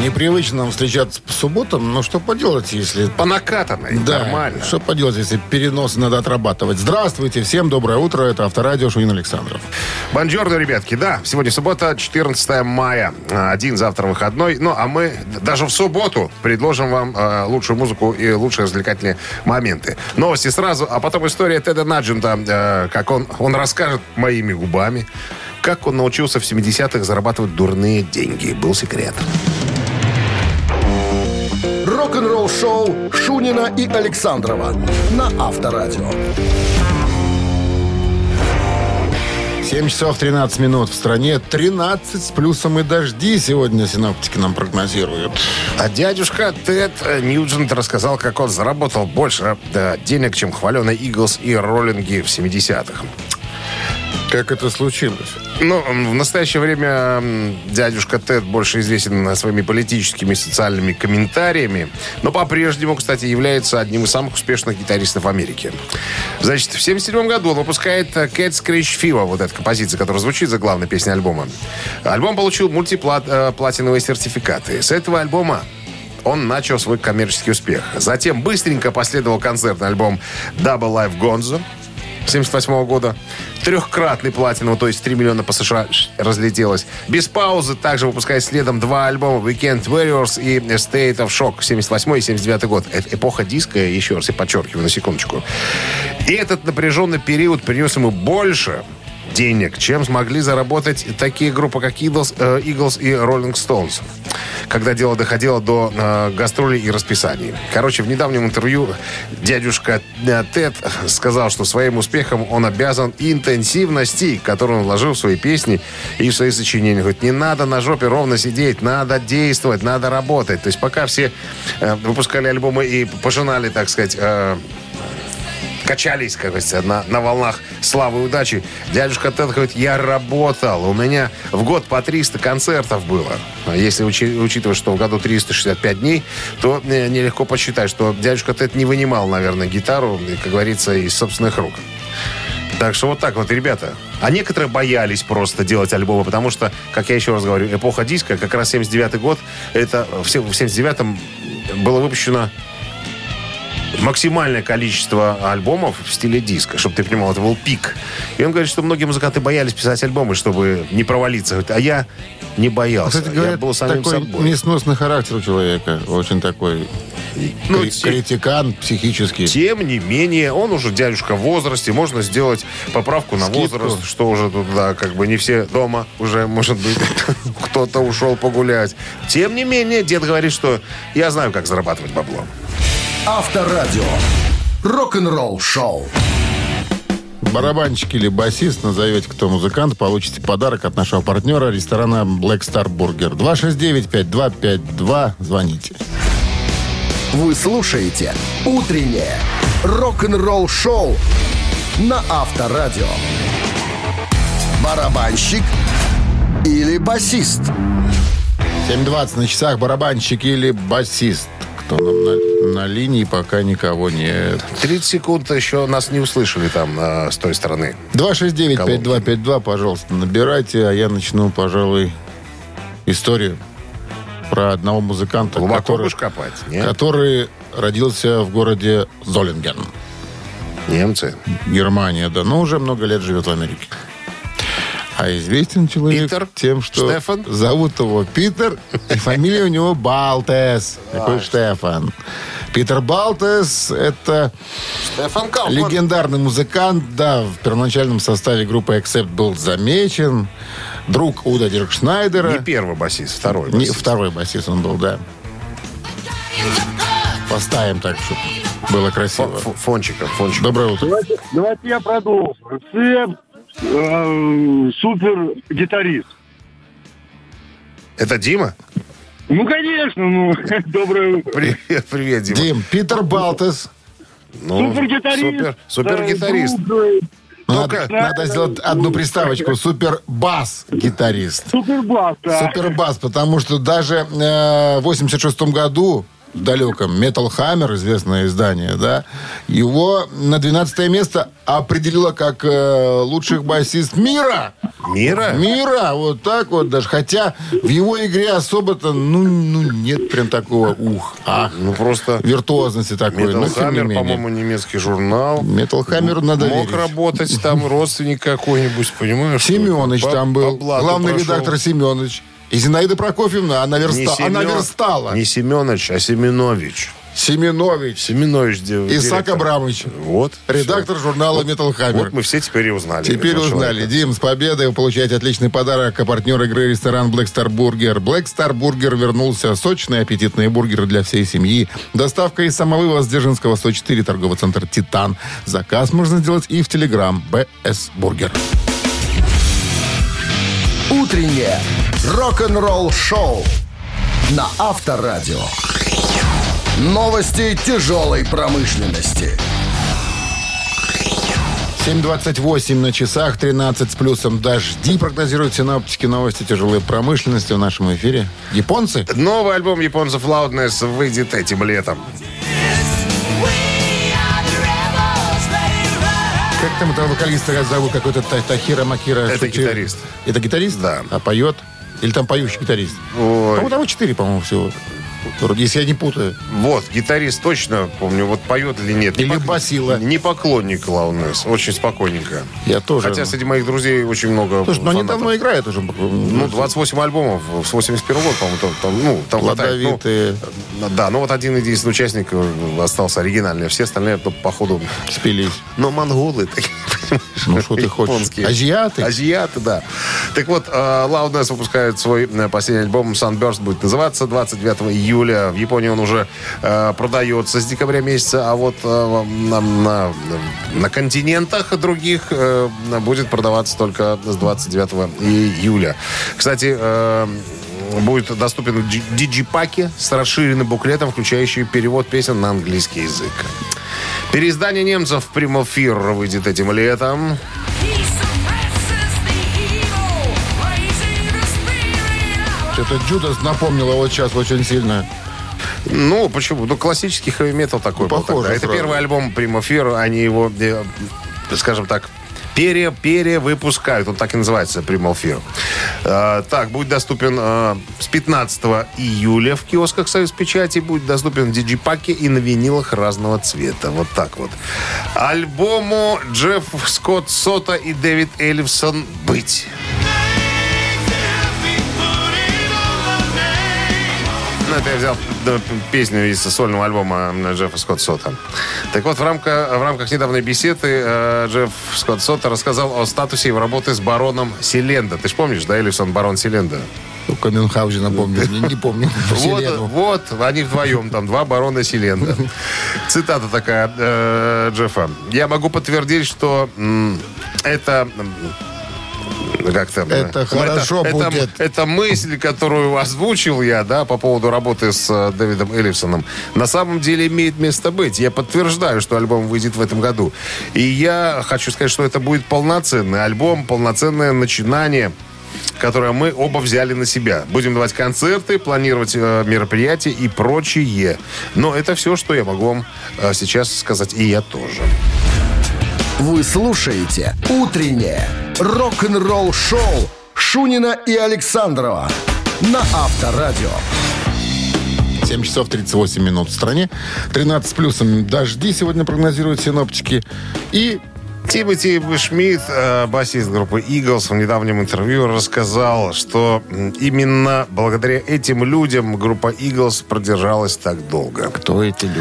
Непривычно нам встречаться по субботам, но что поделать, если... По накатанной, Да, нормально. что поделать, если переносы надо отрабатывать. Здравствуйте, всем доброе утро, это Авторадио Шунин Александров. Бонжорно, ребятки. Да, сегодня суббота, 14 мая. Один завтра выходной. Ну, а мы даже в субботу предложим вам э, лучшую музыку и лучшие развлекательные моменты. Новости сразу, а потом история Теда Наджента, э, как он, он расскажет моими губами, как он научился в 70-х зарабатывать дурные деньги. Был секрет. Рок-н-ролл-шоу Шунина и Александрова на Авторадио. 7 часов 13 минут в стране, 13 с плюсом и дожди сегодня синоптики нам прогнозируют. А дядюшка Тед Ньюджент рассказал, как он заработал больше э, денег, чем хваленые Иглс и роллинги в 70-х. Как это случилось? Ну, в настоящее время дядюшка Тед больше известен э, своими политическими и социальными комментариями, но по-прежнему, кстати, является одним из самых успешных гитаристов Америки. Значит, в 1977 году он выпускает э, Cat Scratch Fever, вот эта композиция, которая звучит за главной песней альбома. Альбом получил мультиплатиновые сертификаты. С этого альбома он начал свой коммерческий успех. Затем быстренько последовал концертный альбом Double Life Gonzo 78 года. Трехкратный платиновый, то есть 3 миллиона по США разлетелось. Без паузы также выпускает следом два альбома Weekend Warriors и State of Shock 78 и 79 год. Это эпоха диска, еще раз я подчеркиваю на секундочку. И этот напряженный период принес ему больше денег, чем смогли заработать такие группы, как Eagles, э, Eagles и Rolling Stones, когда дело доходило до э, гастролей и расписаний. Короче, в недавнем интервью дядюшка э, Тед сказал, что своим успехом он обязан интенсивности, которую он вложил в свои песни и в свои сочинения. Говорит, не надо на жопе ровно сидеть, надо действовать, надо работать. То есть пока все выпускали альбомы и пожинали, так сказать, качались, как говорится, на, на волнах славы и удачи. Дядюшка Тед говорит, я работал. У меня в год по 300 концертов было. А Если учи- учитывать, что в году 365 дней, то э, нелегко посчитать, что дядюшка Тед не вынимал, наверное, гитару, как говорится, из собственных рук. Так что вот так вот, ребята. А некоторые боялись просто делать альбомы, потому что, как я еще раз говорю, эпоха диска, как раз 79 год, это в 79-м было выпущено максимальное количество альбомов в стиле диска, чтобы ты понимал, это был пик. И он говорит, что многие музыканты боялись писать альбомы, чтобы не провалиться. А я не боялся. Кстати, я говорят, был самим такой собой. несносный характер у человека. Очень такой Ну, кри- критикан психический. Тем не менее, он уже дядюшка в возрасте, можно сделать поправку на Скидку. возраст, что уже туда как бы не все дома, уже, может быть, кто-то ушел погулять. Тем не менее, дед говорит, что я знаю, как зарабатывать бабло. Авторадио. Рок-н-ролл-шоу. Барабанщик или басист, назовете кто музыкант, получите подарок от нашего партнера ресторана Black Star Burger. 269-5252. Звоните. Вы слушаете «Утреннее рок-н-ролл-шоу» на Авторадио. Барабанщик или басист? 7.20 на часах барабанщик или басист. Кто нам на, на линии, пока никого нет. 30 секунд еще нас не услышали там э, с той стороны. 269-5252, пожалуйста, набирайте, а я начну, пожалуй, историю про одного музыканта, Глубоко который, копать? Нет? который родился в городе Золинген, Немцы. Германия, да, но уже много лет живет в Америке. А известен человек Питер? тем, что Штефан? зовут его Питер, и фамилия у него Балтес. Какой Штефан. Питер Балтес – это Кауфман. легендарный музыкант. Да, в первоначальном составе группы Accept был замечен. Друг Уда Диркшнайдера. Не первый басист, второй Не, басист. второй басист он был, да. Поставим так, чтобы было красиво. Фо- фо- Фончиком, фончиком. Доброе утро. Давайте, давайте я продолжу. Це э, супер гитарист. Это Дима? Ну, конечно, ну, доброе утро. Привет, привет, Дима. Дим, Питер Балтес. Ну, Супер-гитарист. Супер, супер гитарист. Ну, Ну-ка. Надо, надо сделать одну приставочку. Супер бас-гитарист. Супербас, да. Супербас, потому что даже э, в 86 году далеком Metal Hammer, известное издание, да, его на 12 место определило как э, лучших басист мира. Мира? Мира, вот так вот даже. Хотя в его игре особо-то, ну, ну нет прям такого ух, ах, Ну, просто виртуозности такой. Metal не Hammer, менее. по-моему, немецкий журнал. Metal Hammer надо Мог верить. работать там родственник какой-нибудь, понимаешь? Семенович там был, главный прошел. редактор Семенович. И Зинаида Прокофьевна, она, Не верста... она Семен- верстала. Не Семенович, а Семенович. Семенович. Семенович Исаак директор. Абрамович. Вот. Редактор журнала Metal. Hammer. Вот мы все теперь и узнали. Теперь узнали. человека. Дим, с победой вы получаете отличный подарок. А партнер игры ресторан Black Star Burger. Black Star Burger вернулся. Сочные аппетитные бургеры для всей семьи. Доставка из самовывоз Дзержинского 104, торговый центр «Титан». Заказ можно сделать и в Телеграм БС Бургер. Утреннее рок-н-ролл-шоу на Авторадио. Новости тяжелой промышленности. 7.28 на часах, 13 с плюсом дожди, прогнозируют синоптики новости тяжелой промышленности в нашем эфире. Японцы? Новый альбом японцев Loudness выйдет этим летом. Как там этого вокалиста зовут? Какой-то Та- Тахира Макира? Это че- гитарист. Это гитарист? Да. А поет? Или там поющий гитарист? Ой. По-моему, там четыре, по-моему, всего. Вроде, Если я не путаю. Вот, гитарист точно, помню, вот поет или нет. Не Или пок- басила. Не поклонник Loudness, очень спокойненько. Я тоже. Хотя среди моих друзей очень много Слушай, ну они фанатов. давно играют уже. Ну, 28 альбомов с 81 года, по-моему, там, там, ну, там хватает. Ну, Плодовитые. да, ну вот один единственный участник э, остался оригинальный, а все остальные, ну, походу, спились. но монголы, такие, Ну, что ты хочешь? Азиаты? Азиаты, да. Так вот, э, Loudness выпускает свой э, последний альбом Sunburst будет называться 29 июля. В Японии он уже э, продается с декабря месяца, а вот э, на, на- на континентах других э, будет продаваться только с 29 июля. Кстати, э, будет доступен в дж- диджипаке с расширенным буклетом, включающий перевод песен на английский язык. Переиздание немцев Primal Fear выйдет этим летом. Что-то Джудас напомнило вот сейчас очень сильно. Ну, почему? Ну, классический хэви-метал такой был похоже тогда. Это сразу. первый альбом Primo Fear. Они его, э, скажем так, пере, перевыпускают. Он так и называется, Primal Fear. Э, так, будет доступен э, с 15 июля в киосках Союз Печати. Будет доступен в диджипаке и на винилах разного цвета. Вот так вот. Альбому Джефф Скотт Сота и Дэвид Эллифсон «Быть». Ну, это я взял песню из сольного альбома Джеффа Скотт Сота. Так вот, в рамках, в рамках недавней беседы э, Джефф Скотт Сота рассказал о статусе его работы с бароном Селенда. Ты же помнишь, да, Эллифсон, барон Селенда? Только Мюнхгаузена помню. Не, не помню. Вот, вот, они вдвоем, там, два барона Селенда. Цитата такая э, Джеффа. «Я могу подтвердить, что это...» как там? Это э, хорошо это, будет. Это мысль, которую озвучил я, да, по поводу работы с э, Дэвидом Эллифсоном, на самом деле имеет место быть. Я подтверждаю, что альбом выйдет в этом году. И я хочу сказать, что это будет полноценный альбом, полноценное начинание которое мы оба взяли на себя. Будем давать концерты, планировать э, мероприятия и прочее. Но это все, что я могу вам э, сейчас сказать. И я тоже. Вы слушаете «Утреннее рок-н-ролл-шоу» Шунина и Александрова на Авторадио. 7 часов 38 минут в стране. 13 с плюсом дожди сегодня прогнозируют синоптики. И Тимоти Шмидт, э, басист группы Eagles, в недавнем интервью рассказал, что именно благодаря этим людям группа Eagles продержалась так долго. кто эти люди?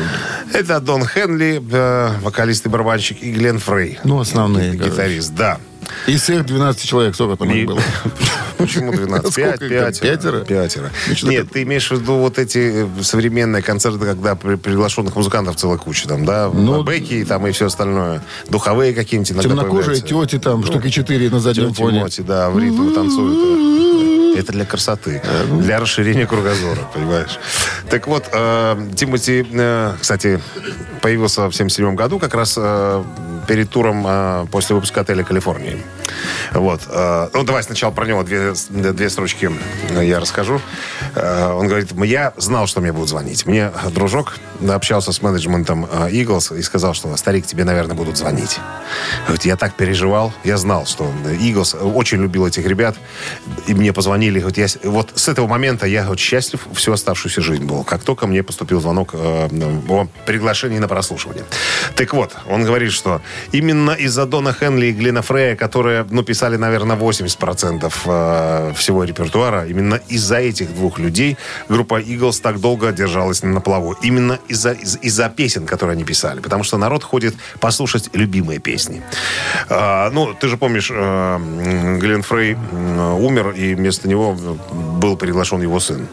Это Дон Хенли, э, вокалист и барабанщик, и Глен Фрей. Ну, основные. Гитарист, да. Из всех 12 человек сколько там их было? Почему 12? Сколько Пять, пятеро. Пятеро? Пятеро. Ну, Нет, ты имеешь в виду вот эти э, современные концерты, когда при- приглашенных музыкантов целая куча там, да? Ну, Бэки и там и все остальное. Духовые какие-нибудь иногда Темнокожие тети там, штуки 4 на заднем фоне. Да, в ритм танцуют. Это для красоты, для расширения кругозора, понимаешь? Так вот, э, Тимати, э, кстати, появился в 77 году, как раз перед туром э, после выпуска «Отеля Калифорнии». Вот. э, Ну, давай сначала про него две, две строчки я расскажу. Э, Он говорит, я знал, что мне будут звонить. Мне дружок общался с менеджментом э, Eagles и сказал, что, старик, тебе, наверное, будут звонить. Говорит, я так переживал. Я знал, что Eagles очень любил этих ребят. И мне позвонили. Говорит, я, вот с этого момента я вот, счастлив всю оставшуюся жизнь был. Как только мне поступил звонок э, о приглашении на прослушивание. Так вот, он говорит, что именно из-за Дона Хенли и Глена Фрея, которые, ну, писали, наверное, 80% э, всего репертуара, именно из-за этих двух людей группа Eagles так долго держалась на плаву. Именно из-за из- из-за песен, которые они писали. Потому что народ ходит послушать любимые песни. А, ну, ты же помнишь, э, Глен Фрей м, умер, и вместо него был приглашен его сын,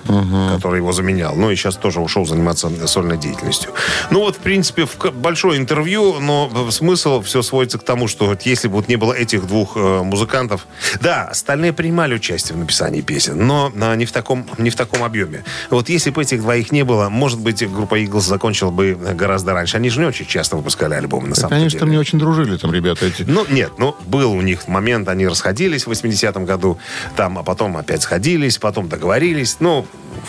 который его заменял. Ну, и сейчас тоже ушел заниматься сольной деятельностью. Ну, вот, в принципе, в большое интервью, но смысл все сводится к тому, что вот если бы вот не было этих двух э, музыкантов... Да, остальные принимали участие в написании песен, но а, не, в таком, не в таком объеме. Вот если бы этих двоих не было, может быть, группа Eagles закончила бы гораздо раньше. Они же не очень часто выпускали альбомы, на самом Конечно, деле. мне очень дружили там ребята эти. Ну, нет, ну, был у них момент, они расходились в 80-м году, там, а потом опять сходились, потом договорились, ну,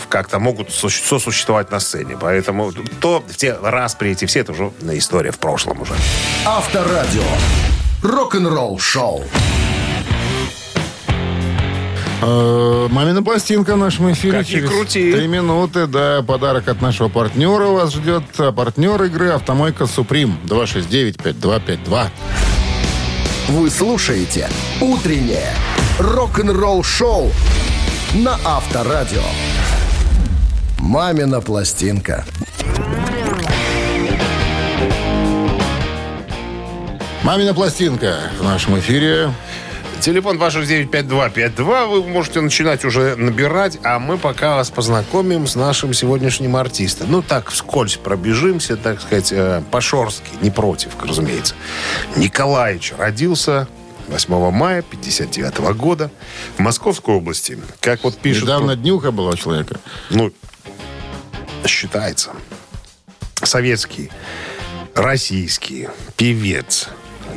как-то могут су- сосуществовать на сцене. Поэтому то, те распри эти все, это уже история в прошлом уже. Авторадио. Рок-н-ролл шоу. Э, Мамина пластинка в нашем эфире. Как через крути. Три минуты, да, подарок от нашего партнера вас ждет. А партнер игры «Автомойка Суприм». 269-5252. Вы слушаете «Утреннее рок-н-ролл шоу» на Авторадио. «Мамина пластинка». Мамина пластинка в нашем эфире. Телефон 269-5252. Вы можете начинать уже набирать, а мы пока вас познакомим с нашим сегодняшним артистом. Ну, так, вскользь пробежимся, так сказать, э, по-шорстки, не против, разумеется. Николаевич родился 8 мая 59 года в Московской области. Как вот пишет... Недавно днюха была у человека. ну, считается. Советский, российский певец,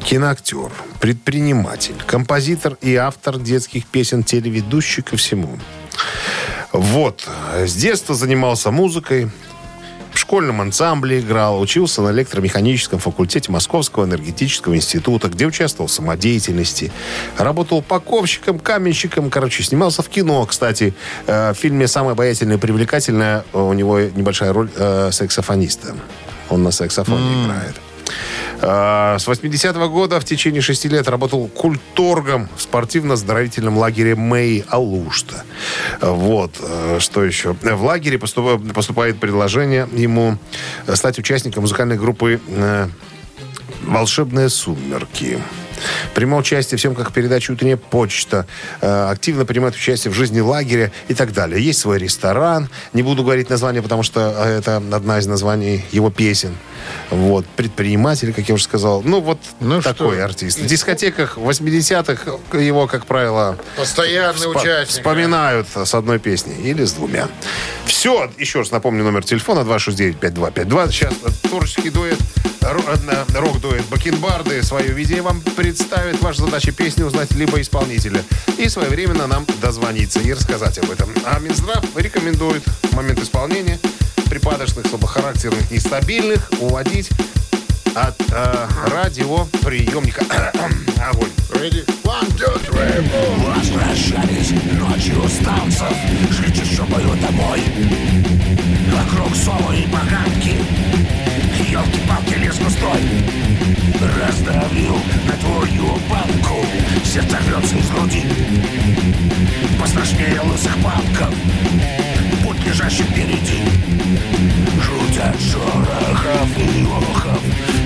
киноактер, предприниматель, композитор и автор детских песен, телеведущий ко всему. Вот. С детства занимался музыкой, в школьном ансамбле играл, учился на электромеханическом факультете Московского энергетического института, где участвовал в самодеятельности. Работал упаковщиком, каменщиком, короче, снимался в кино, кстати. Э, В фильме «Самая обаятельная и привлекательная» у него небольшая роль э, саксофониста. Он на саксофоне играет. Э, С 80-го года в течение шести лет работал культургом в спортивно-оздоровительном лагере Мэй Алушта. Вот. э, Что еще? В лагере поступ- поступает предложение ему стать участником музыкальной группы э, «Волшебные сумерки». Принимал участие в съемках передачи «Утренняя почта». э, Активно принимает участие в жизни лагеря и так далее. Есть свой ресторан. Не буду говорить название, потому что э, это одна из названий его песен. Вот. Предприниматель, как я уже сказал. Ну, вот Ну такой что? артист. В дискотеках 80-х его, как правило, Постоянный вспо- участник. вспоминают с одной песней или с двумя. Все. Еще раз напомню номер телефона 269-5252. Сейчас творческий дуэт, э, рок-дуэт Бакенбарды свое видение вам представит. Ваша задача песни узнать либо исполнителя. И своевременно нам дозвониться и рассказать об этом. А Минздрав рекомендует в момент исполнения припадочных, слабохарактерных, нестабильных уводить от э, радиоприемника. Огонь. Ready? One, two, three. Возвращались ночью с танцев Жить шумою домой Вокруг совы и поганки Сердце рвется из груди. Пострашнее лысых палков Путь лежащий впереди. Жуть от шорохов и охов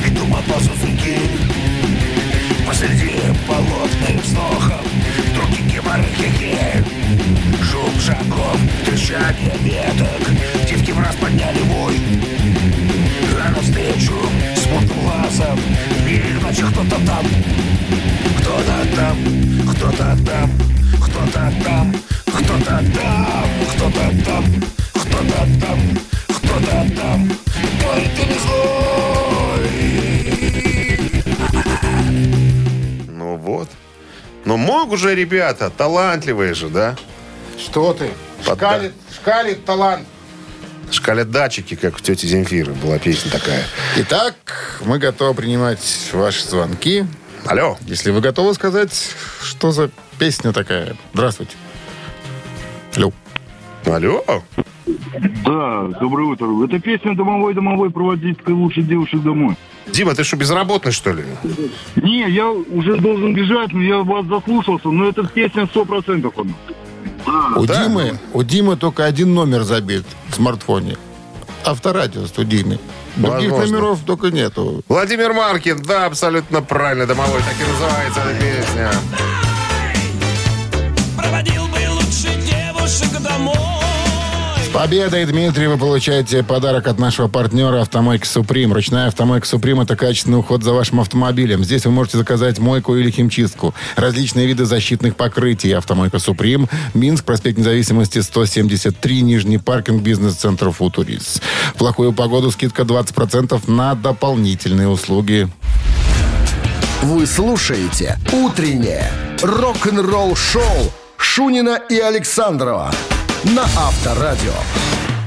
И дум от базузыки Посреди болотных вздохов Други геморрхихи Шум шагов, трещание веток Девки в раз подняли вой. А навстречу смутным глазом Ночи кто-то там Кто-то там, кто-то там Кто-то там, кто-то там Кто-то там, кто-то там Кто-то там Ой, ты не злой Ну вот. Ну Ну, могут же ребята, талантливые же, да? Что ты? Под- Шкалит, шкалит талант. Шкалят датчики, как у тети Земфиры была песня такая. Итак, мы готовы принимать ваши звонки. Алло. Если вы готовы сказать, что за песня такая. Здравствуйте. Алло. Алло. Да, доброе утро. Это песня «Домовой, домовой, проводить лучших девушек домой». Дима, ты что, безработный, что ли? Не, я уже должен бежать, но я вас заслушался, но эта песня сто процентов она. У Да. Димы, у Димы только один номер забит в смартфоне. Авторадио студийный. Других Возможно. номеров только нету. Владимир Маркин, да, абсолютно правильно, домовой, так и называется эта песня. Проводил бы лучше девушек домой. Победой, Дмитрий, вы получаете подарок от нашего партнера «Автомойка Суприм». Ручная «Автомойка Суприм» — это качественный уход за вашим автомобилем. Здесь вы можете заказать мойку или химчистку. Различные виды защитных покрытий. «Автомойка Суприм». Минск, проспект Независимости, 173, Нижний паркинг, бизнес-центр «Футурис». В плохую погоду скидка 20% на дополнительные услуги. Вы слушаете «Утреннее рок-н-ролл-шоу» Шунина и Александрова на Авторадио.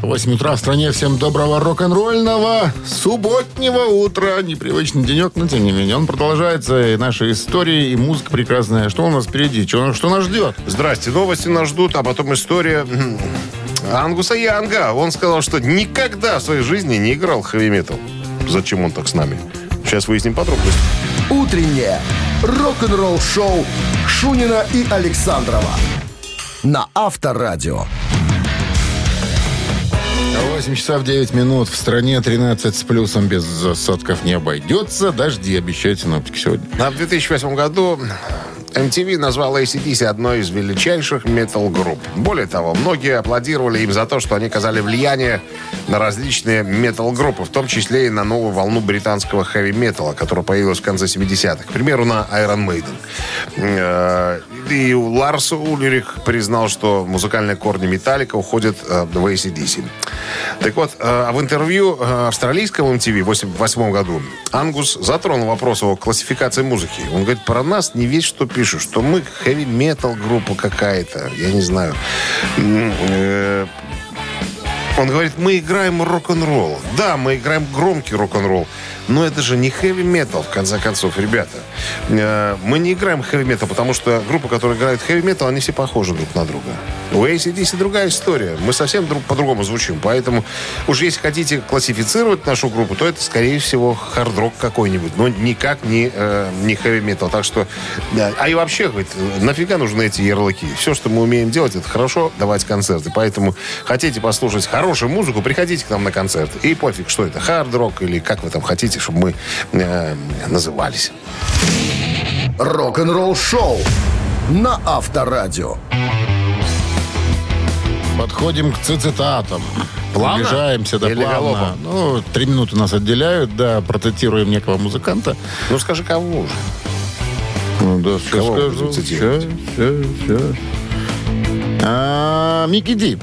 8 утра в стране. Всем доброго рок-н-ролльного субботнего утра. Непривычный денек, но тем не менее он продолжается. И наши истории, и музыка прекрасная. Что у нас впереди? Что, что нас ждет? Здрасте, новости нас ждут, а потом история Ангуса Янга. Он сказал, что никогда в своей жизни не играл хэви-метал. Зачем он так с нами? Сейчас выясним подробности. Утреннее рок-н-ролл-шоу Шунина и Александрова на Авторадио. 8 часов 9 минут. В стране 13 с плюсом без осадков не обойдется. Дожди обещают синоптики сегодня. А в 2008 году MTV назвал ACDC одной из величайших метал-групп. Более того, многие аплодировали им за то, что они оказали влияние на различные метал-группы, в том числе и на новую волну британского хэви-металла, которая появилась в конце 70-х. К примеру, на Iron Maiden. Э, И Ларс Ульрих признал, что музыкальные корни Металлика уходят э, в ACDC. Так вот, э, а в интервью австралийскому MTV в 1988 году Ангус затронул вопрос о классификации музыки. Он говорит, про нас не весь что пишут, что мы хэви-метал группа какая-то, я не знаю. Э, Он говорит, мы играем рок-н-ролл. Да, мы играем громкий рок-н-ролл, но это же не хэви-метал, в конце концов, ребята. Э, Мы не играем хэви-метал, потому что группа, которая играет хэви-метал, они все похожи друг на друга. У ACDC другая история. Мы совсем друг, по-другому звучим. Поэтому уж если хотите классифицировать нашу группу, то это, скорее всего, хард-рок какой-нибудь, но никак не, э, не хэви-метал. Так что, да. а и вообще, говорит, нафига нужны эти ярлыки? Все, что мы умеем делать, это хорошо давать концерты. Поэтому хотите послушать хорошую музыку, приходите к нам на концерт. И пофиг, что это, хард-рок или как вы там хотите, чтобы мы э, назывались. Рок-н-ролл-шоу на Авторадио. Подходим к цитатам. Плавно? Приближаемся, да, Или плавно. галопом? Ну, три минуты нас отделяют, да, процитируем некого музыканта. Ну, скажи, кого уже? Ну, да, Кого скажу. Ща, ща, ща. А, Микки Ди.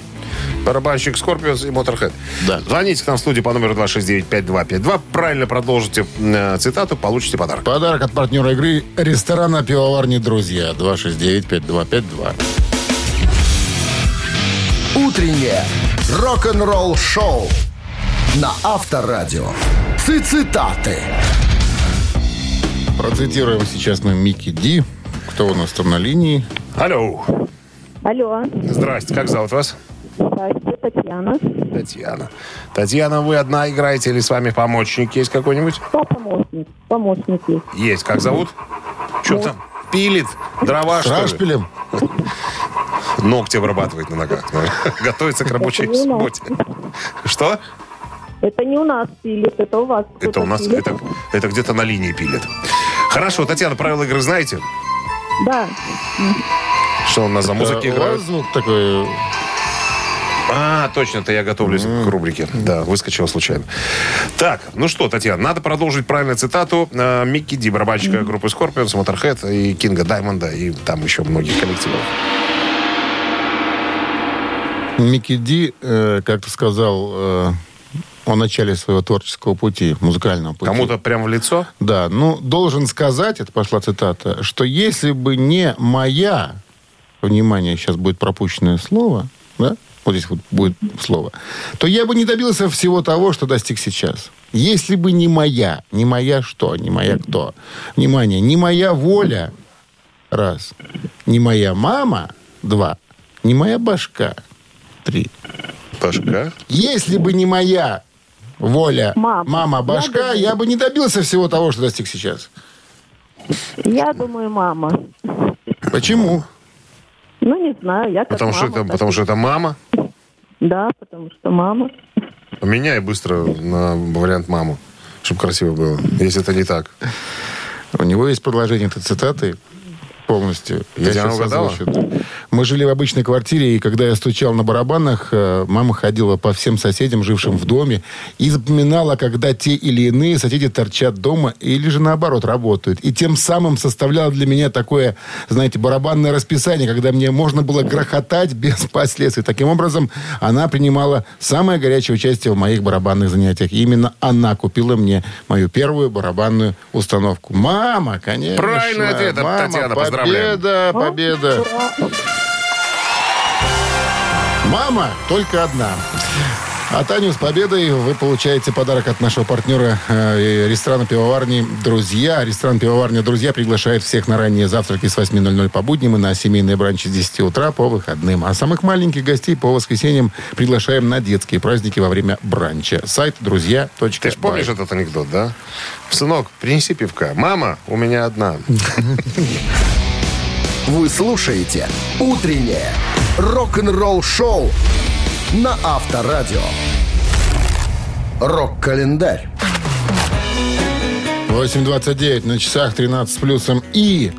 Барабанщик Скорпиус и Моторхед. Да. Звоните к нам в студию по номеру 269-5252. Правильно продолжите э, цитату, получите подарок. Подарок от партнера игры ресторана «Пивоварни Друзья». 269-5252. Утреннее рок-н-ролл-шоу на Авторадио. Цитаты. Процитируем сейчас мы Микки Ди. Кто у нас там на линии? Алло. Алло, Здрасте, как зовут вас? Здрасте, Татьяна. Татьяна. Татьяна, вы одна играете или с вами помощник есть какой-нибудь? Кто помощник? Помощник есть. Есть. Как зовут? Что там? Пилит? Дрова, С что ли? Ногти обрабатывает на ногах. Готовится к рабочей субботе. Что? Это не у нас пилит, это у вас. Это у нас, пилит. это, это где-то на линии пилит. Хорошо, Татьяна, правила игры знаете? Да, Что у нас за музыки у играют? вас звук такой... А, точно, это я готовлюсь к рубрике. Да, выскочила случайно. Так, ну что, Татьяна, надо продолжить правильную цитату э, Микки Ди, барабанщика группы Scorpions, Motorhead и Кинга Даймонда, и там еще многих коллективов. Микки Ди э, как-то сказал, э, о начале своего творческого пути, музыкального пути. Кому-то прям в лицо? Да, ну, должен сказать, это пошла цитата, что если бы не моя, внимание, сейчас будет пропущенное слово, да, вот здесь вот будет слово, то я бы не добился всего того, что достиг сейчас. Если бы не моя, не моя что, не моя кто. Внимание, не моя воля, раз. Не моя мама, два. Не моя башка, три. Башка? Если бы не моя воля, Мама. мама, Я башка, думаю- я бы не добился всего того, что достиг сейчас. Я думаю, мама. Почему? Ну, не знаю, я как Потому что, мама, это, так потому что это мама? Да, потому что мама. Меняй быстро на вариант маму, чтобы красиво было, если это не так. У него есть продолжение этой цитаты полностью. Я Татьяна сейчас угадала? озвучу. Мы жили в обычной квартире, и когда я стучал на барабанах, э, мама ходила по всем соседям, жившим в доме, и запоминала, когда те или иные соседи торчат дома или же наоборот работают. И тем самым составляла для меня такое, знаете, барабанное расписание, когда мне можно было грохотать без последствий. Таким образом, она принимала самое горячее участие в моих барабанных занятиях. И именно она купила мне мою первую барабанную установку. Мама, конечно. Правильный ответ, Мама, Татьяна, поздравляем. Победа, победа. Мама только одна. А Таню с победой вы получаете подарок от нашего партнера э, ресторана пивоварни «Друзья». Ресторан пивоварня «Друзья» приглашает всех на ранние завтраки с 8.00 по будням и на семейные бранчи с 10 утра по выходным. А самых маленьких гостей по воскресеньям приглашаем на детские праздники во время бранча. Сайт друзья.бай. Ты же помнишь этот анекдот, да? Сынок, принеси пивка. Мама, у меня одна. Вы слушаете «Утреннее рок-н-ролл-шоу» на Авторадио. Рок-календарь. 8.29 на часах 13 с плюсом и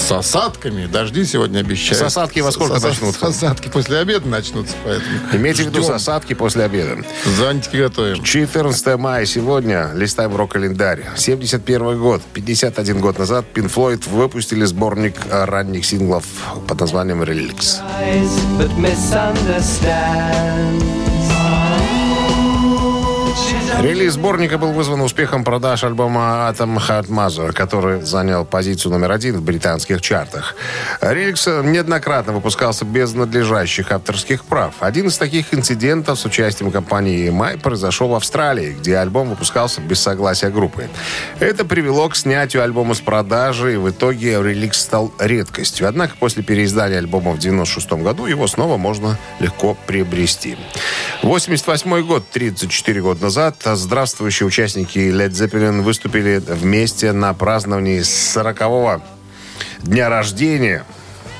с осадками. Дожди сегодня обещают. Засадки во сколько Сос- начнутся? Засадки после обеда начнутся, поэтому Имейте в виду ждем. засадки после обеда. Зонтики готовим. 14 мая сегодня. Листаем рок-календарь. 71 год. 51 год назад Pink Floyd выпустили сборник ранних синглов под названием «Реликс». Релиз сборника был вызван успехом продаж альбома Heart Mother, который занял позицию номер один в британских чартах. Реликс неоднократно выпускался без надлежащих авторских прав. Один из таких инцидентов с участием компании EMI произошел в Австралии, где альбом выпускался без согласия группы. Это привело к снятию альбома с продажи, и в итоге реликс стал редкостью. Однако после переиздания альбома в 96 году его снова можно легко приобрести. 88 год, 34 года назад, здравствующие участники Led Zeppelin выступили вместе на праздновании 40-го дня рождения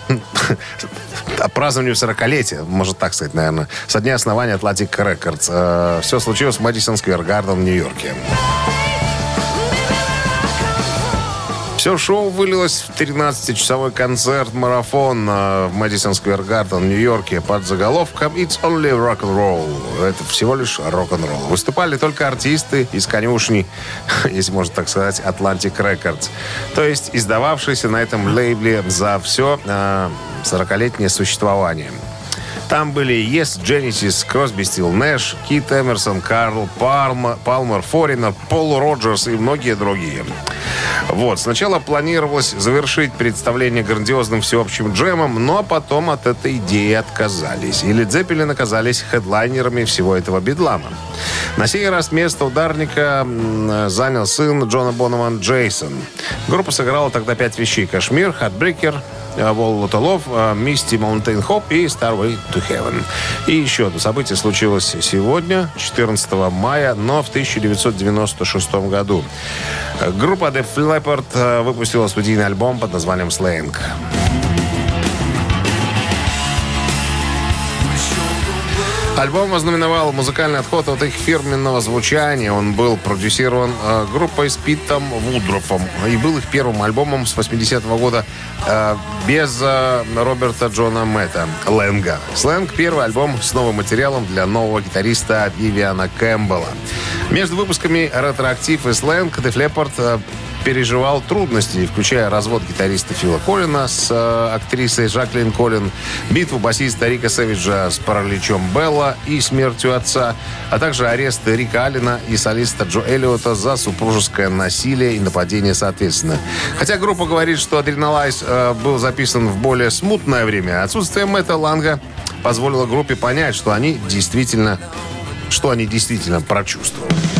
празднованию 40-летия, можно так сказать, наверное, со дня основания Atlantic Records. Все случилось в Мэдисон Сквер Гарден в Нью-Йорке. Все шоу вылилось в 13-часовой концерт-марафон э, в Мэдисон Сквер Гарден в Нью-Йорке под заголовком «It's only rock and roll». Это всего лишь рок-н-ролл. Выступали только артисты из конюшни, если можно так сказать, Atlantic Records. То есть издававшиеся на этом лейбле за все э, 40-летнее существование. Там были Yes, Genesis, Crosby, Стил Нэш, Кит Эмерсон, Карл Палмер, Палмер, Форинер, Пол Роджерс и многие другие. Вот. Сначала планировалось завершить представление грандиозным всеобщим джемом, но потом от этой идеи отказались. И Лед Зеппелин оказались хедлайнерами всего этого бедлама. На сей раз место ударника занял сын Джона Бонэма Джейсон. Группа сыграла тогда пять вещей. «Kashmir», «Heartbreaker», Whole Lotta Love, Misty Mountain Hop и Stairway to Heaven. И еще одно событие случилось сегодня, 14 мая, но в 1996 году. Группа Def Leppard э, выпустила студийный альбом под названием «Slang». Альбом ознаменовал музыкальный отход от их фирменного звучания. Он был продюсирован э, группой с Питом Вудрофом и был их первым альбомом с 80-го года э, без э, Роберта Джона Мэтта Лэнга. «Сленг» — первый альбом с новым материалом для нового гитариста Вивиана Кэмпбелла. Между выпусками «Ретроактив» и «Сленг» Leppard э, переживал трудности, включая развод гитариста Фила Коллина с э, актрисой Жаклин Коллин, битву басиста Рика Сэвиджа с параличом Белла и смертью отца, а также арест Рика Аллена и солиста Джо Эллиота за супружеское насилие и нападение соответственно. Хотя группа говорит, что Адреналайз э, был записан в более смутное время, отсутствие Мэтта Ланга позволило группе понять, что они действительно что они действительно прочувствовали.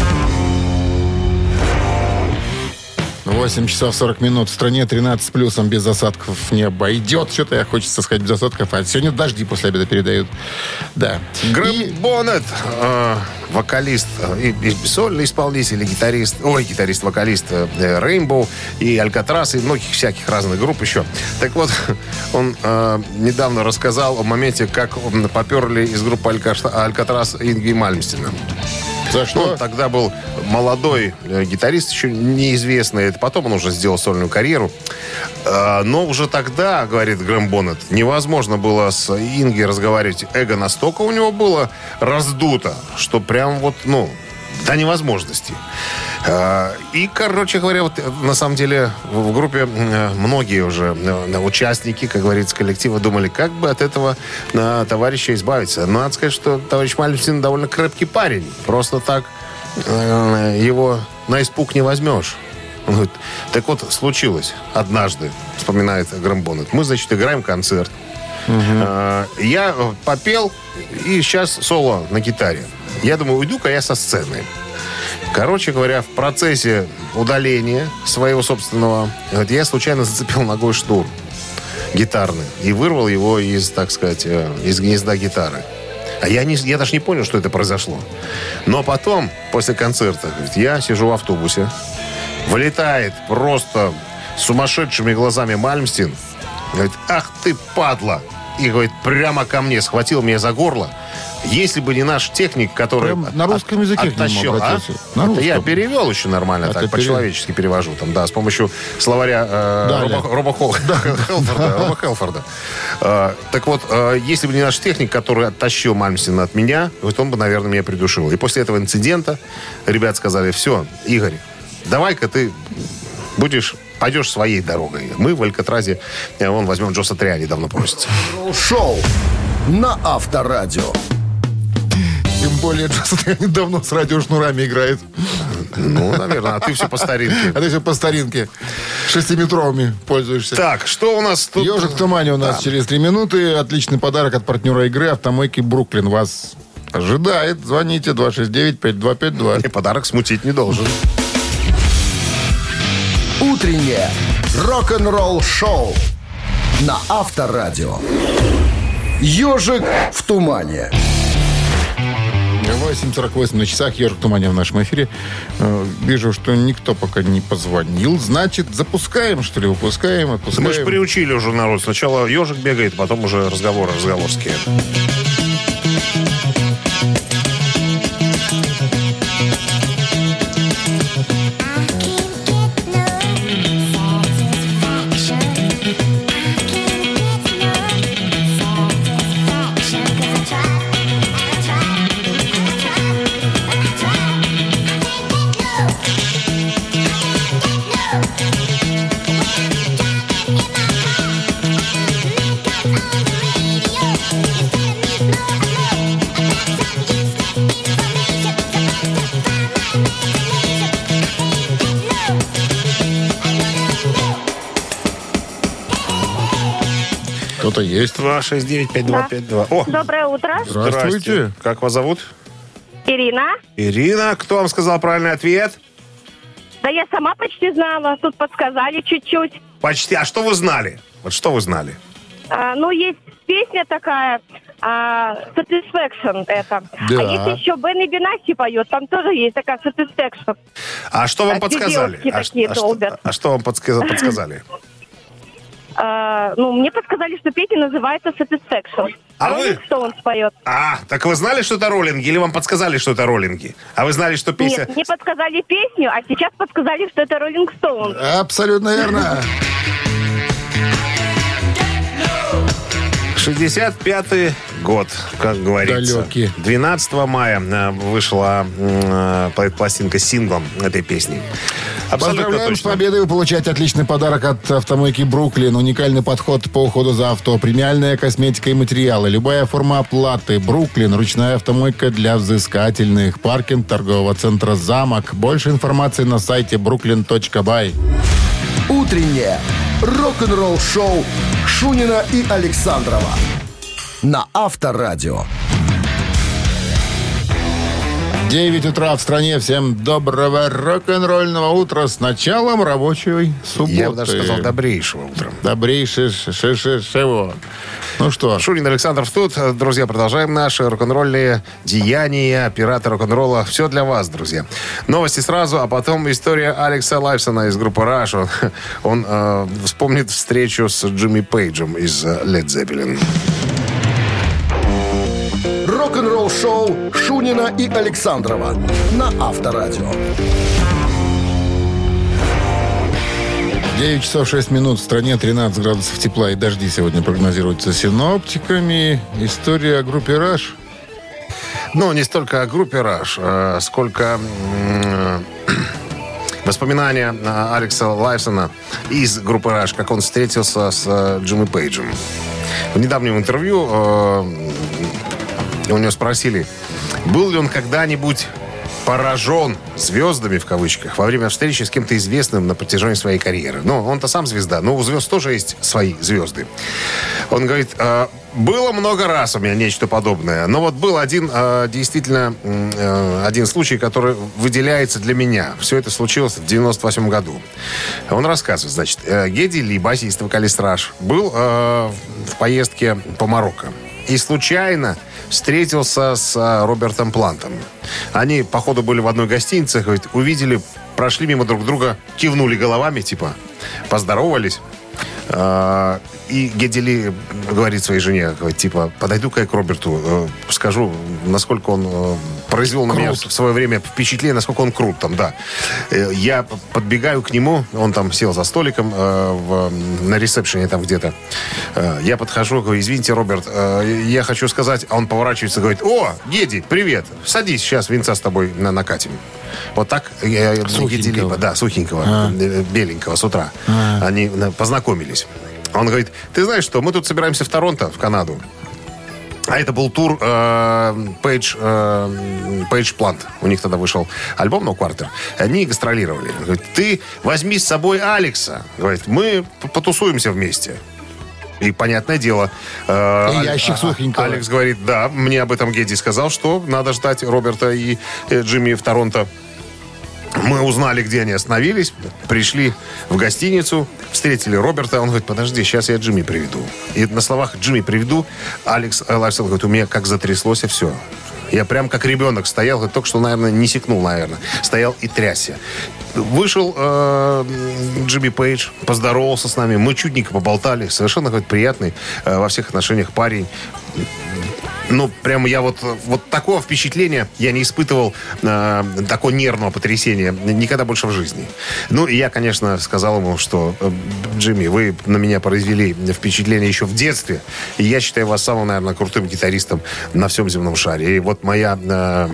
8 часов 40 минут. В стране 13 с плюсом без осадков не обойдет. Что-то я хочется сказать без осадков. А сегодня дожди после обеда передают. Да. Грэм И- Боннет, э, вокалист, э, и, и сольный исполнитель, и гитарист, ой, гитарист-вокалист э, Rainbow, и Алькатрас, и многих всяких разных групп еще. Так вот, он э, недавно рассказал о моменте, как поперли из группы Алькатрас Ингви Мальмстина. За Ну, что? он тогда был молодой э, гитарист, еще неизвестный. Это потом он уже сделал сольную карьеру. Э, Но уже тогда, говорит Грэм Боннет, невозможно было с Инги разговаривать. Эго настолько у него было раздуто, что прям вот, ну, до невозможности. Э, И, короче говоря, вот э, на самом деле в группе э, многие уже э, участники, как говорится, коллектива думали, как бы от этого товарища избавиться. Но надо сказать, что товарищ Мальмстин довольно крепкий парень. Просто так его на испуг не возьмешь. Он говорит, так вот, случилось однажды, вспоминает Грэм Боннет. Мы, значит, играем концерт. Э, Я попел, и сейчас соло на гитаре. Я думаю, уйду-ка я со сцены. Короче говоря, в процессе удаления своего собственного, я случайно зацепил ногой шнур гитарный и вырвал его из, так сказать, э, из гнезда гитары. А я, не, я даже не понял, что это произошло. Но потом, после концерта, говорит, я сижу в автобусе, вылетает просто сумасшедшими глазами Мальмстин, говорит, ах ты падла, и говорит, прямо ко мне, схватил меня за горло. Если бы не наш техник, который Прям на русском языке к нему оттащил, а? На Это я русском. перевел еще нормально, Это так, пере- по-человечески перевожу. Там, да, с помощью словаря э, Далее. Роба, Роба Хол- Хелфорда. Роба Хелфорда. Э, так вот, э, если бы не наш техник, который оттащил Мальмстина от меня, вот он бы, наверное, меня придушил. И после этого инцидента ребят сказали, все, Игорь, давай-ка ты будешь пойдешь своей дорогой. Мы в Алькатразе, э, вон возьмем Джо Сатриани, давно просится. Шоу на Авторадио. Тем более, Джаз недавно с радиошнурами играет. Ну, наверное, а ты все по старинке. А ты все по старинке. Шестиметровыми пользуешься. Так, что у нас тут? Ежик в тумане у нас через три минуты. Отличный подарок от партнера игры «Автомойки Бруклин». Вас ожидает. Звоните 269-5252. И подарок смутить не должен. Утреннее рок-н-ролл-шоу на Авторадио. Ежик в тумане. 8.48 на часах. Ежик в тумане в нашем эфире. Э, Вижу, что никто пока не позвонил. Значит, запускаем, что ли? Выпускаем, отпускаем. Мы же приучили уже народ. Сначала ежик бегает, потом уже разговоры разговорские. Есть. 269-5252. О, Доброе утро. Здравствуйте. Как вас зовут? Ирина. Ирина. Кто вам сказал правильный ответ? Да я сама почти знала. Тут подсказали чуть-чуть. Почти. А что вы знали? Вот что вы знали? А, ну, есть песня такая, а, Satisfaction это. Да. А есть еще Бенни Бенаси поет, там тоже есть такая Satisfaction. А что вам А подсказали? А, а что, а что вам подска- подсказали? А, ну, мне подсказали, что песня называется Satisfaction. А вы? Rolling Stones поет. А, так вы знали, что это роллинги, или вам подсказали, что это роллинги? А вы знали, что песня... Нет, мне подсказали песню, а сейчас подсказали, что это Rolling Stones. Абсолютно верно. 65-й год, как говорится. Далекий. 12 мая э, вышла э, пластинка с синглом этой песни. Абсолютно Поздравляем с точно. победой. Вы получаете отличный подарок от автомойки «Бруклин». Уникальный подход по уходу за авто. Премиальная косметика и материалы. Любая форма оплаты. «Бруклин». Ручная автомойка для взыскательных. Паркинг торгового центра «Замок». Больше информации на сайте brooklyn.by. Утреннее рок-н-ролл-шоу Шунина и Александрова на Авторадио. 9 утра в стране. Всем доброго рок-н-ролльного утра с началом рабочей субботы. Я бы даже сказал, добрейшего утра. Добрейший шишишево. Ну что, Шурин Александров тут. Друзья, продолжаем наши рок-н-ролльные деяния, пираты рок-н-ролла. Все для вас, друзья. Новости сразу, а потом история Алекса Лайфсона из группы Rush. Он, он, э, вспомнит встречу с Джимми Пейджем из Led Zeppelin. Рок-н-ролл-шоу Шунина и Александрова на Авторадио. 9 часов 6 минут. В стране 13 градусов тепла и дожди сегодня прогнозируются синоптиками. История о группе «Раш». Ну, не столько о группе Rush, э, сколько м, воспоминания э, Алекса Лайфсона из группы Rush, как он встретился с э, Джимми Пейджем. В недавнем интервью э, у него спросили, был ли он когда-нибудь поражен звездами, в кавычках, во время встречи с кем-то известным на протяжении своей карьеры. Ну, он-то сам звезда, но у звезд тоже есть свои звезды. Он говорит, «Э, было много раз у меня нечто подобное, но вот был один э, действительно э, один случай, который выделяется для меня. Все это случилось в 98 году. Он рассказывает, значит, э, Геди Ли, басист, вокалист Раш, был э, в поездке по Марокко. И случайно встретился с а, Робертом Плантом. Они, походу, были в одной гостинице, говорит, увидели, прошли мимо друг друга, кивнули головами, типа, поздоровались. А, И Гедели говорит своей жене, говорит, типа, подойду-ка я к Роберту, э, скажу, насколько он произвел на меня в свое время впечатление, насколько он крут там, да. Э, Я подбегаю к нему, он там сел за столиком э, в- на ресепшене там где-то. Э, Я подхожу, говорю, извините, Роберт, э, я хочу сказать, а он поворачивается и говорит, о, Геди, привет, садись, сейчас винца с тобой на- накатим. Вот так э, Геди да, сухенького, э, беленького с утра. Они э, познакомились. Он говорит, ты знаешь что, мы тут собираемся в Торонто, в Канаду. А это был тур э, Page, э, Page Plant. У них тогда вышел альбом No Quarter. Они гастролировали. Говорит, ты возьми с собой Алекса. Говорит, мы потусуемся вместе. И понятное дело. э, И ящик а- сухенького. Алекс говорит, да, мне об этом Гедди сказал, что надо ждать Роберта и э, Джимми в Торонто. Мы узнали, где они остановились, пришли в гостиницу, встретили Роберта. Он говорит, подожди, сейчас я Джимми приведу. И на словах «Джимми приведу» Алекс э, Лайфсон говорит, у меня как затряслось, и все. Я прям как ребенок стоял, говорит, только что, наверное, не сикнул, наверное. Стоял и трясся. Вышел э, Джимми Пейдж, поздоровался с нами. Мы чудненько поболтали. Совершенно, говорит, приятный э, во всех отношениях парень. Ну, прямо я вот, вот такого впечатления я не испытывал, э, такого нервного потрясения никогда больше в жизни. Ну, и я, конечно, сказал ему, что, э, Джимми, вы на меня произвели впечатление еще в детстве, и я считаю вас самым, наверное, крутым гитаристом на всем земном шаре. И вот моя э,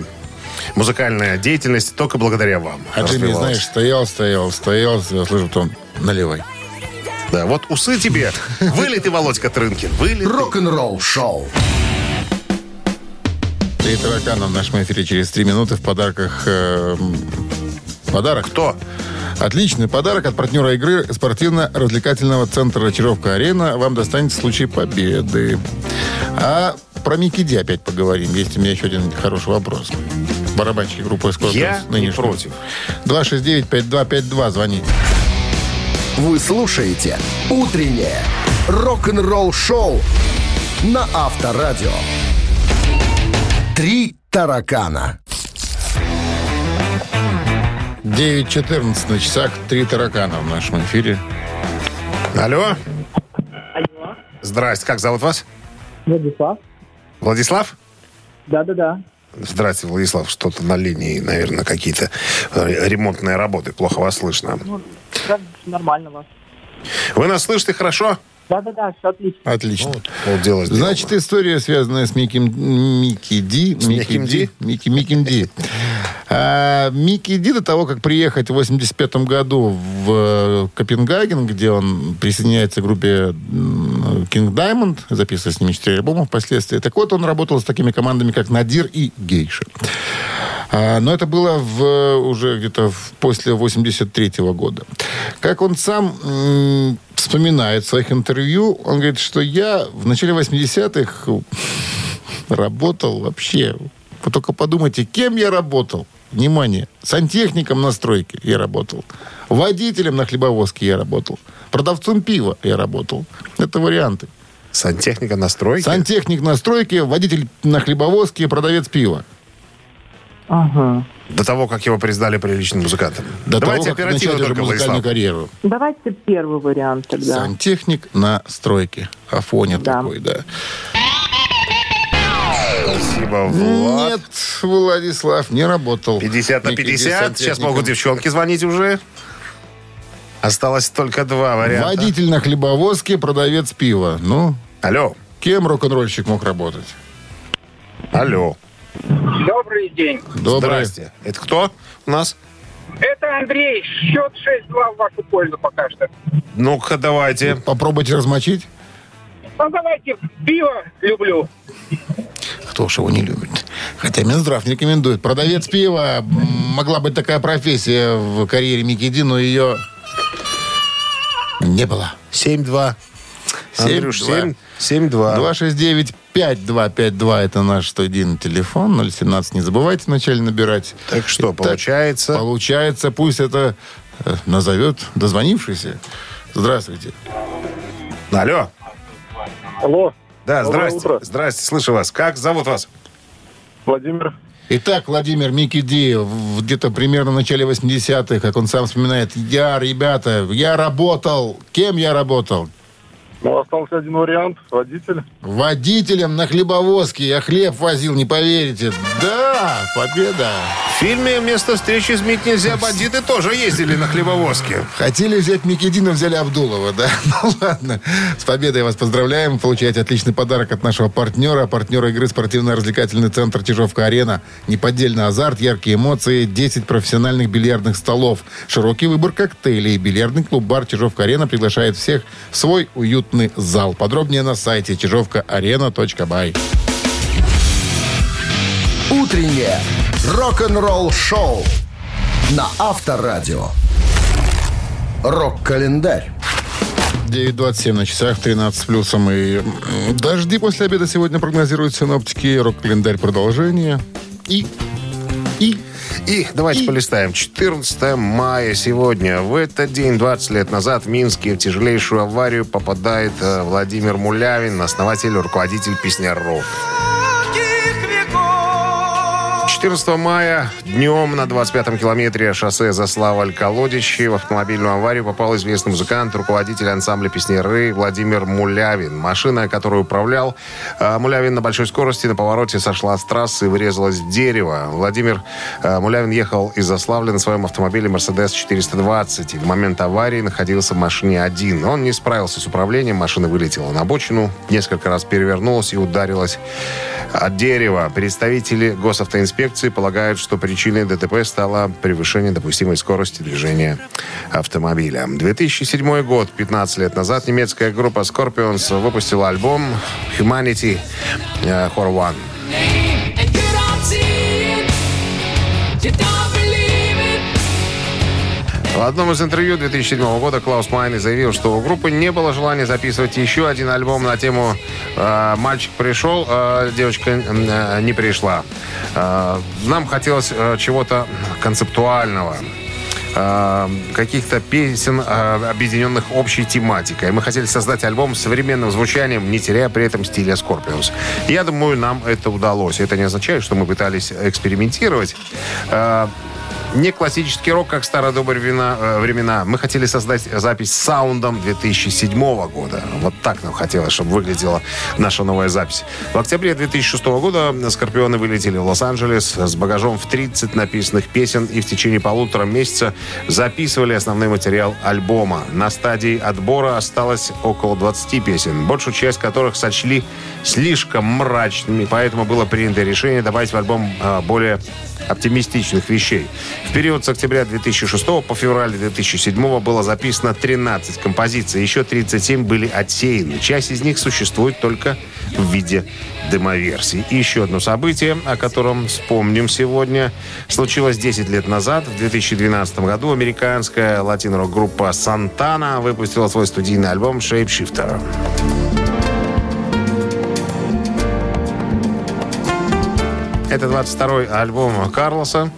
музыкальная деятельность только благодаря вам. А Джимми, знаешь, стоял, стоял, стоял, слышу, потом наливай. Да, вот усы тебе, вылитый Володька Трынкин, вылитый. Рок-н-ролл-шоу. Три таракана в нашем эфире через три минуты в подарках. э, подарок. Кто? Отличный подарок от партнера игры спортивно-развлекательного центра «Очаровка-арена». Вам достанется в случае победы. А про Микки Ди опять поговорим. Есть у меня еще один хороший вопрос. Барабанщик группы «Скорпионс». Я не нынешний. против. 269-5252, звоните. Вы слушаете «Утреннее рок-н-ролл-шоу» на Авторадио. «Три таракана». 9.14 на часах. Три таракана в нашем эфире. Алло. Алло, Здрасте, как зовут вас? Владислав? Владислав? Да-да-да. Здрасте, Владислав. Что-то на линии, наверное, какие-то э, ремонтные работы. Плохо вас слышно. Ну, да, нормально вас. Вы нас слышите хорошо? Да-да-да, все отлично. Отлично. Полдела сделано. Значит, история, связанная с Микки, Микки Ди. Микки Ди? Микки, Микки Ди. А, Микки Ди до того, как приехать в 85 году в э, Копенгаген, где он присоединяется к группе King Diamond, записывая с ними четыре альбома впоследствии. Так вот, он работал с такими командами, как Надир и Гейша. А, но это было в, уже где-то после 83 года. Как он сам вспоминает в своих интервью, он говорит, что я в начале 80-х работал вообще. Вы только подумайте, кем я работал. Внимание, сантехником на стройке я работал. Водителем на хлебовозке я работал. Продавцом пива я работал. Это варианты. Сантехника на стройке? Сантехник на стройке, водитель на хлебовозке, продавец пива. Ага. До того, как его признали приличным музыкантом. До Давайте того, как оперативно начать уже только, музыкальную Владислав. карьеру. Давайте первый вариант тогда. Сантехник на стройке. Афоня Да. такой, да. Спасибо, Влад. Нет, Владислав не работал. 50 на Никаких 50. Сейчас могут девчонки звонить уже. Осталось только два варианта. Водитель на хлебовозке, продавец пива. Ну, Алло. кем рок-н-ролльщик мог работать? Алло. Добрый день. Доброе. Здрасте. Это кто у нас? Это Андрей. Счет 6-2 в вашу пользу пока что. Ну-ка, давайте. Попробуйте размочить. Ну, давайте, пиво люблю. Кто ж его не любит? Хотя Минздрав не рекомендует. Продавец пива. Могла быть такая профессия в карьере Микки Ди, но ее не было. 7-2. Андрюш, 7-2. 7-2. 269-5252 это наш студийный телефон. 017 не забывайте вначале набирать. Так что, Итак, получается... Получается, пусть это э, назовет дозвонившийся. Здравствуйте. Алло. Алло, Да, Доброе здрасте. утро. Здрасте, слышу вас. Как зовут вас? Владимир. Итак, Владимир Микки Ди, в- где-то примерно в начале 80-х, как он сам вспоминает, я, ребята, я работал. Кем я работал? Ну, остался один вариант. Водитель. Водителем на хлебовозке. Я хлеб возил, не поверите. Да, победа. В фильме «Место встречи изменить нельзя» бандиты тоже ездили на хлебовозке. Хотели взять Микки Ди, но взяли Абдулова, да? Ну ладно. С победой вас поздравляем. Получаете отличный подарок от нашего партнера. Партнер игры спортивно-развлекательный центр Чижовка-Арена. Неподдельный азарт, яркие эмоции, 10 профессиональных бильярдных столов. Широкий выбор коктейлей. Бильярдный клуб-бар Чижовка-Арена приглашает всех в свой уютный зал. Подробнее на сайте чижовкаарена.бай. Утреннее рок-н-ролл-шоу на Авторадио. Рок-календарь. 9.27 на часах, 13 с плюсом. И дожди после обеда сегодня прогнозируют синоптики. Рок-календарь продолжение. И... И... И давайте И- полистаем. 14 мая сегодня. В этот день, 20 лет назад, в Минске в тяжелейшую аварию попадает э, Владимир Мулявин, основатель, руководитель песняров. 14 мая днем на 25-м километре шоссе Заславль-Колодичи в автомобильную аварию попал известный музыкант, руководитель ансамбля песняры Владимир Мулявин. Машина, которую управлял э, Мулявин на большой скорости на повороте сошла с трассы и врезалась в дерево. Владимир э, Мулявин ехал из Заславля на своем автомобиле Mercedes 420 и в момент аварии находился в машине один. Он не справился с управлением, машина вылетела на обочину, несколько раз перевернулась и ударилась от дерева. Представители госавтоинспекции полагают, что причиной ДТП стало превышение допустимой скорости движения автомобиля. 2007 год, 15 лет назад, немецкая группа Scorpions выпустила альбом Humanity э, Horror One. В одном из интервью 2007 года Клаус Майни заявил, что у группы не было желания записывать еще один альбом на тему э, «Мальчик пришел, а девочка э, не пришла». Э, нам хотелось э, чего-то концептуального э, каких-то песен, э, объединенных общей тематикой. Мы хотели создать альбом с современным звучанием, не теряя при этом стиля Scorpions. Я думаю, нам это удалось. Это не означает, что мы пытались экспериментировать. Э, не классический рок, как старые добрые времена, э, времена. Мы хотели создать запись с саундом 2007 года. Вот так нам хотелось, чтобы выглядела наша новая запись. В октябре 2006 года «Скорпионы» вылетели в Лос-Анджелес с багажом в 30 написанных песен и в течение полутора месяца записывали основной материал альбома. На стадии отбора осталось около 20 песен, большую часть которых сочли слишком мрачными, поэтому было принято решение добавить в альбом а, более оптимистичных вещей. В период с октября 2006 по февраль 2007 было записано 13 композиций, еще 37 были отсеяны. Часть из них существует только в виде демоверсий. И еще одно событие, о котором вспомним сегодня, случилось 10 лет назад. В 2012 году американская латино-рок-группа Santana выпустила свой студийный альбом «Shapeshifter». Это 22-й альбом Карлоса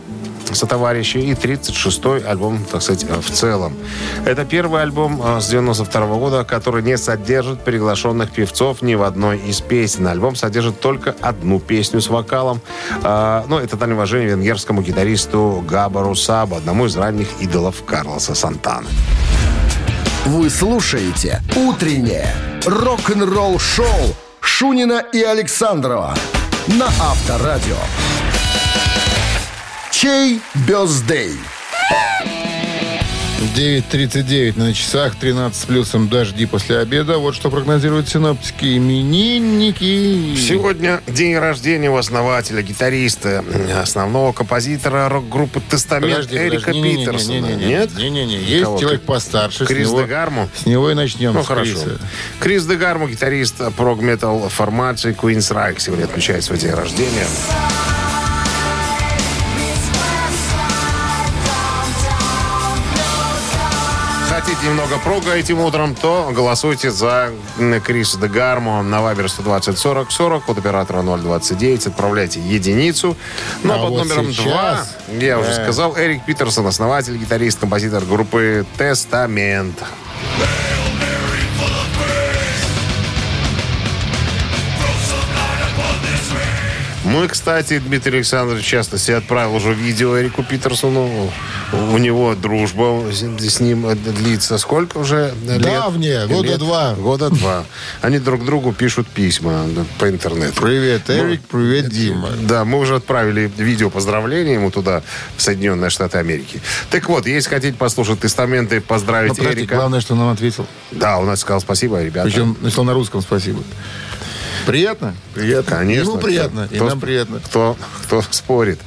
сотоварищи и 36-й альбом, так сказать, в целом. Это первый альбом э, с 92 года, который не содержит приглашенных певцов ни в одной из песен. Альбом содержит только одну песню с вокалом. А, Ну, это дань уважения венгерскому гитаристу Габару Сабу, одному из ранних идолов Карлоса Сантаны. Вы слушаете «Утреннее рок-н-ролл-шоу» Шунина и Александрова на Авторадио. Чей бездей? 9.39 на часах, 13 с плюсом дожди после обеда. Вот что прогнозируют синоптики. Именинники. Сегодня день рождения у основателя, гитариста, основного композитора рок-группы «Тестамент» Подожди, Эрика подожди. Не-не-не, Питерсона. не-не-не. Нет? Не-не-не. Есть Кого? человек постарше. с Крис него- Дегарму? С него и начнем. Ну, хорошо. Криса. Крис Дегарму, гитарист прог-метал формации Queen's Reich, сегодня отмечает свой день рождения. Хотите немного прога этим утром, то голосуйте за Криса Дегарму на Вайбер 120 40 40 от оператора 029. Отправляйте единицу. Ну, а, под вот номером сейчас, 2, я уже да. сказал, Эрик Питерсон, основатель, гитарист, композитор группы «Тестамент». Мы, кстати, Дмитрий Александрович, в частности, отправил уже видео Эрику Питерсону. У него дружба с ним длится сколько уже лет? Давняя, года Лет? два. Года два. Они друг другу пишут письма по интернету. Привет, Эрик, привет, Дима. Да, мы уже отправили видео поздравления ему туда, в Соединенные Штаты Америки. Так вот, если хотите послушать тестаменты, поздравить Ну, подожди, Эрика. главное, что нам ответил. Да, он сказал спасибо, ребята. Причем начал на русском спасибо. Приятно? Приятно. Конечно. Ему приятно, Кто- и кто нам сп- приятно. Кто, кто спорит.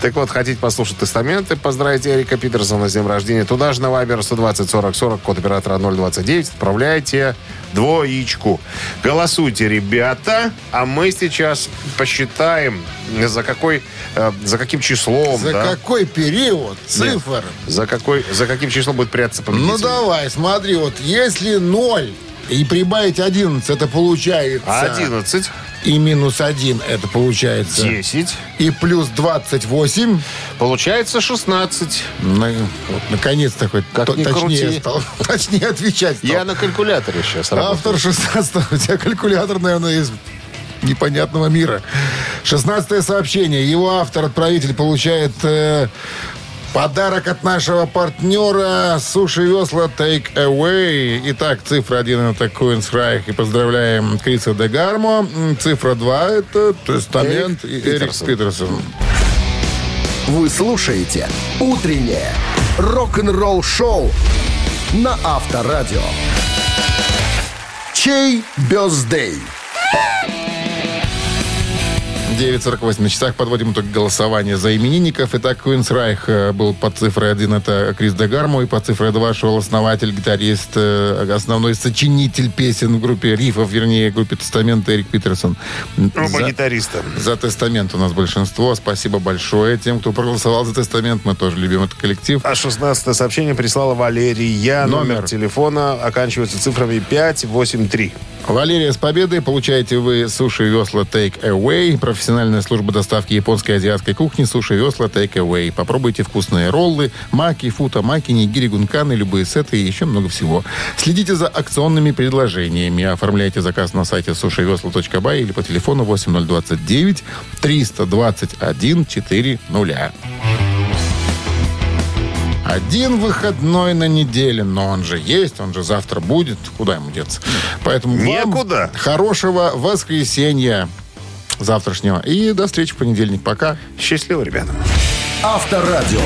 Так вот, хотите послушать тестаменты, поздравить Эрика Питерсона с днем рождения. Туда же на Вайбер 120 40 40, код оператора 029, отправляйте двоичку. Голосуйте, ребята, а мы сейчас посчитаем, за какой, э, за каким числом, За да? какой период цифр? За какой, за каким числом будет прятаться Ну победитель? давай, смотри, вот если 0 и прибавить 11, это получается... 11, И минус 1, это получается... 10, И плюс 28. получается 16. На- вот, наконец-то хоть Как то- точнее, крути. стал, точнее отвечать стал. Я на калькуляторе сейчас. Автор 16 у тебя калькулятор, наверное, из непонятного мира. 16 сообщение. Его автор, отправитель, получает э, подарок от нашего партнера Суши Весла Take Away. Итак, цифра 1 это Queen's Reich. И поздравляем Криса Дегармо. М, Цифра 2 это Тестамент Эрик и Эрик Питерсон. Питерсон. Вы слушаете «Утреннее рок-н-ролл-шоу» на Авторадио. Чей бездей? 9.48 на часах подводим итог голосования за именинников. Итак, Queen's Reich э, был под цифрой 1, это Крис Дегармо, и под цифрой 2 шел основатель, гитарист, э, основной сочинитель песен в группе рифов, вернее, в группе Тестамент Эрик Питерсон. Оба За- гитариста. За Тестамент у нас большинство. Спасибо большое тем, кто проголосовал за Тестамент. Мы тоже любим этот коллектив. А 16 сообщение прислала Валерия. Номер, Номер. телефона оканчивается цифрами 583. Валерия, с победой получаете вы суши весла Take Away. Профессиональная служба доставки японской и азиатской кухни суши весла Take Away. Попробуйте вкусные роллы, маки, фута, маки, нигири, гунканы, любые сеты и еще много всего. Следите за акционными предложениями. Оформляйте заказ на сайте сушивесла.бай или по телефону 8029 321 400. Один выходной на неделе, но он же есть, он же завтра будет. Куда ему деться? Поэтому вам Некуда. хорошего воскресенья завтрашнего. И до встречи в понедельник. Пока. Счастливо, ребята. Авторадио.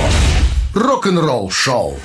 Рок-н-ролл шоу.